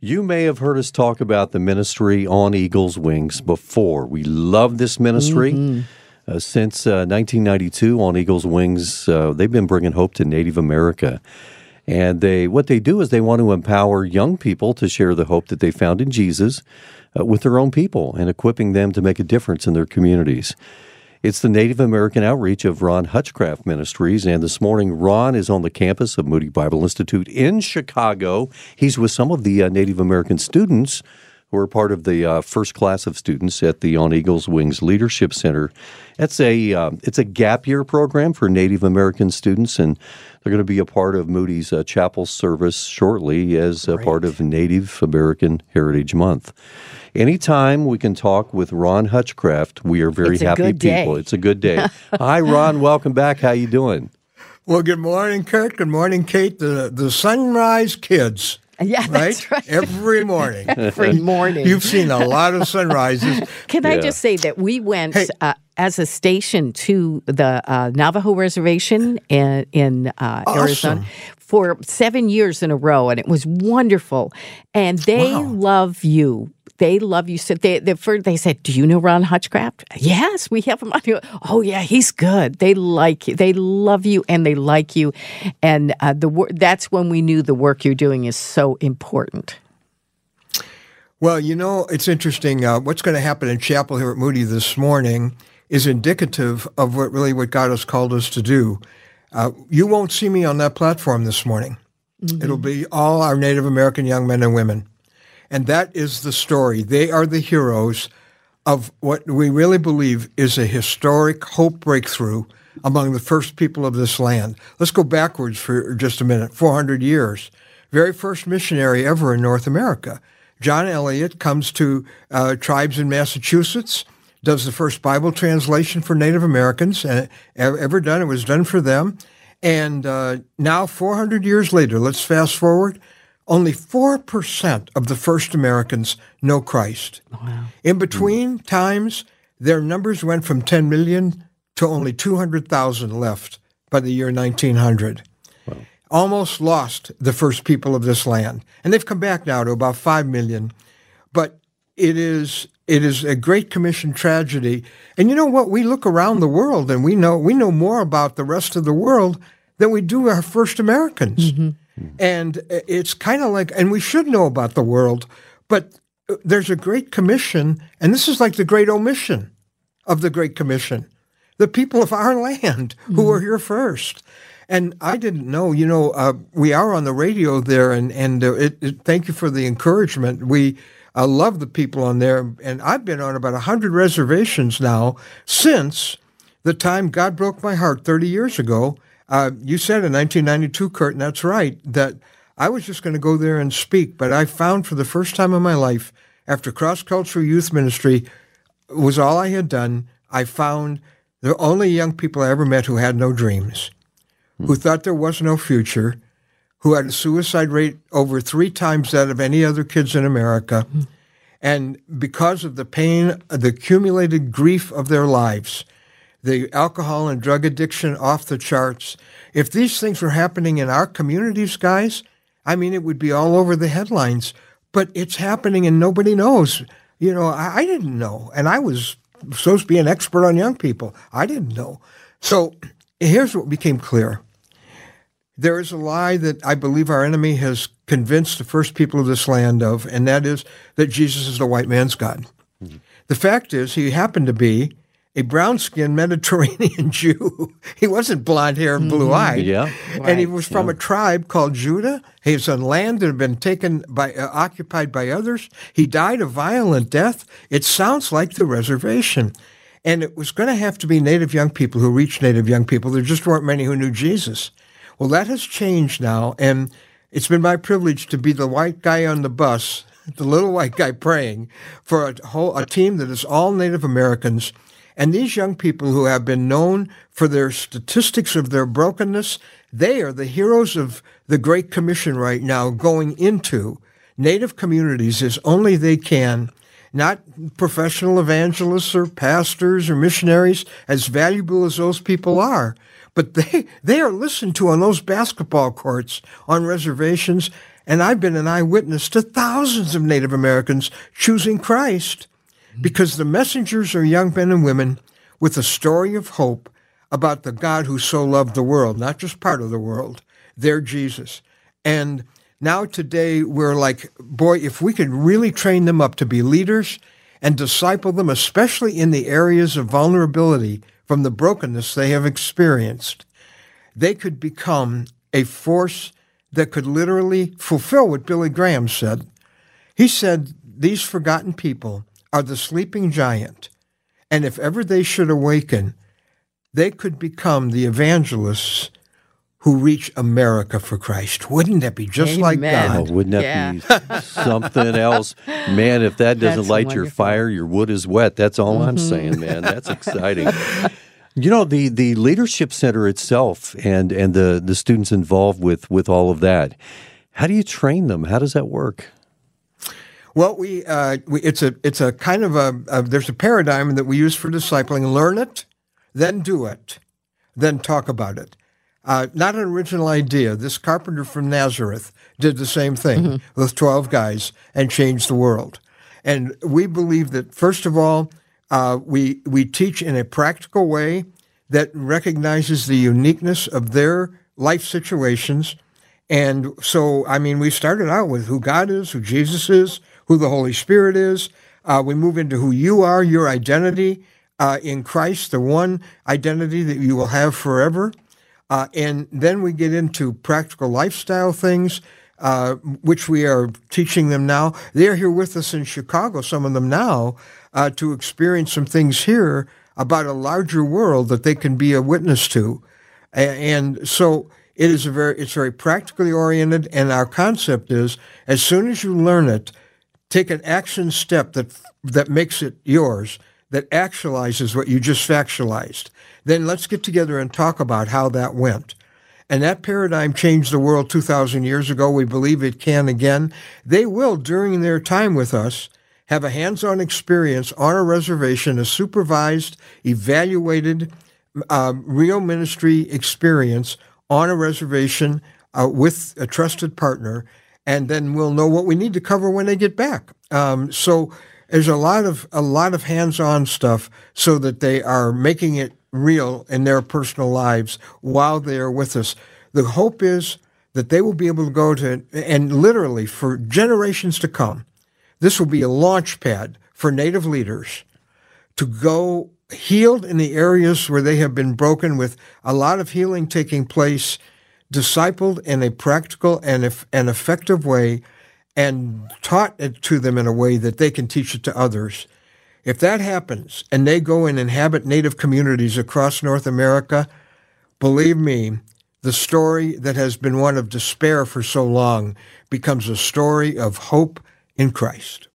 You may have heard us talk about the ministry on Eagle's Wings before. We love this ministry. Mm-hmm. Uh, since uh, 1992, on Eagle's Wings, uh, they've been bringing hope to Native America. And they, what they do is they want to empower young people to share the hope that they found in Jesus uh, with their own people and equipping them to make a difference in their communities. It's the Native American outreach of Ron Hutchcraft Ministries. And this morning, Ron is on the campus of Moody Bible Institute in Chicago. He's with some of the uh, Native American students who are part of the uh, first class of students at the On Eagles Wings Leadership Center. It's a uh, it's a gap year program for Native American students, and they're going to be a part of Moody's uh, chapel service shortly as a part of Native American Heritage Month. Anytime we can talk with Ron Hutchcraft, we are very happy people. It's a good day. Hi, Ron. Welcome back. How you doing? Well, good morning, Kurt. Good morning, Kate. The the Sunrise Kids. Yeah, right? right. Every morning. Every morning. You've seen a lot of sunrises. Can yeah. I just say that we went hey. uh, as a station to the uh, Navajo Reservation in, in uh, awesome. Arizona for seven years in a row, and it was wonderful. And they wow. love you they love you. So they, they, first they said, "Do you know Ron Hutchcraft?" Yes, we have him on. Here. Oh yeah, he's good. They like you. They love you, and they like you. And uh, the that's when we knew the work you're doing is so important. Well, you know, it's interesting. Uh, what's going to happen in chapel here at Moody this morning is indicative of what really what God has called us to do. Uh, you won't see me on that platform this morning. Mm-hmm. It'll be all our Native American young men and women. And that is the story. They are the heroes of what we really believe is a historic hope breakthrough among the first people of this land. Let's go backwards for just a minute 400 years. Very first missionary ever in North America. John Eliot comes to uh, tribes in Massachusetts, does the first Bible translation for Native Americans uh, ever done. It was done for them. And uh, now, 400 years later, let's fast forward only 4% of the first Americans know Christ. Wow. In between times, their numbers went from 10 million to only 200,000 left by the year 1900. Wow. Almost lost the first people of this land. And they've come back now to about 5 million. But it is it is a great commission tragedy. And you know what? We look around the world and we know we know more about the rest of the world than we do our first Americans. Mm-hmm. And it's kind of like, and we should know about the world, but there's a great commission, and this is like the great omission of the Great Commission. The people of our land who mm-hmm. were here first. And I didn't know, you know, uh, we are on the radio there, and, and uh, it, it, thank you for the encouragement. We uh, love the people on there, and I've been on about 100 reservations now since the time God broke my heart 30 years ago uh, you said in 1992, Kurt, and that's right, that I was just going to go there and speak, but I found for the first time in my life, after cross cultural youth ministry was all I had done, I found the only young people I ever met who had no dreams, hmm. who thought there was no future, who had a suicide rate over three times that of any other kids in America. Hmm. And because of the pain, the accumulated grief of their lives, the alcohol and drug addiction off the charts. If these things were happening in our communities, guys, I mean, it would be all over the headlines. But it's happening and nobody knows. You know, I, I didn't know. And I was supposed to be an expert on young people. I didn't know. So here's what became clear. There is a lie that I believe our enemy has convinced the first people of this land of, and that is that Jesus is the white man's God. Mm-hmm. The fact is, he happened to be a brown skinned Mediterranean Jew. he wasn't blonde hair and blue eyed. Mm-hmm. Yeah. Right. And he was from yeah. a tribe called Judah. He was on land that had been taken by, uh, occupied by others. He died a violent death. It sounds like the reservation. And it was going to have to be Native young people who reached Native young people. There just weren't many who knew Jesus. Well, that has changed now. And it's been my privilege to be the white guy on the bus, the little white guy praying for a whole a team that is all Native Americans and these young people who have been known for their statistics of their brokenness, they are the heroes of the Great Commission right now going into Native communities as only they can, not professional evangelists or pastors or missionaries, as valuable as those people are. But they, they are listened to on those basketball courts, on reservations, And I've been an eyewitness to thousands of Native Americans choosing Christ Mm. because the messengers are young men and women with a story of hope about the God who so loved the world, not just part of the world. They're Jesus. And now today we're like, boy, if we could really train them up to be leaders and disciple them, especially in the areas of vulnerability from the brokenness they have experienced, they could become a force that could literally fulfill what Billy Graham said. He said, These forgotten people are the sleeping giant, and if ever they should awaken, they could become the evangelists who reach America for Christ. Wouldn't that be just Amen. like God? Oh, wouldn't that Yeah. be something else? Man, if that doesn't That's light your wonderful. Mm-hmm. fire, your wood is wet. That's all I'm saying, man. That's exciting. You know, the, the leadership center itself and, and the, the students involved with, with all of that, how do you train them? How does that work? Well, we, uh, we it's a it's a kind of a, a there's a paradigm that we use for discipling. Learn it, then do it, then talk about it. Uh, not an original idea. This carpenter from Nazareth did the same thing with twelve guys and changed the world. And we believe that first of all, uh, we we teach in a practical way that recognizes the uniqueness of their life situations. And so, I mean, we started out with who God is, who Jesus is, who the Holy Spirit is. Uh, we move into who you are, your identity uh, in Christ, the one identity that you will have forever. Uh, and then we get into practical lifestyle things, uh, which we are teaching them now. They're here with us in Chicago, some of them now, uh, to experience some things here about a larger world that they can be a witness to. And so it is a very, it's very practically oriented. And our concept is as soon as you learn it, take an action step that, that makes it yours, that actualizes what you just factualized. Then let's get together and talk about how that went. And that paradigm changed the world 2,000 years ago. We believe it can again. They will, during their time with us, have a hands on experience on a reservation, a supervised, evaluated, um, real ministry experience on a reservation uh, with a trusted partner, and then we'll know what we need to cover when they get back. Um, so there's a lot of a lot of hands-on stuff so that they are making it real in their personal lives while they are with us. The hope is that they will be able to go to and literally for generations to come. This will be a launch pad for Native leaders to go healed in the areas where they have been broken, with a lot of healing taking place, discipled in a practical and and effective way, and taught it to them in a way that they can teach it to others. If that happens and they go and inhabit Native communities across North America, believe me, the story that has been one of despair for so long becomes a story of hope in Christ.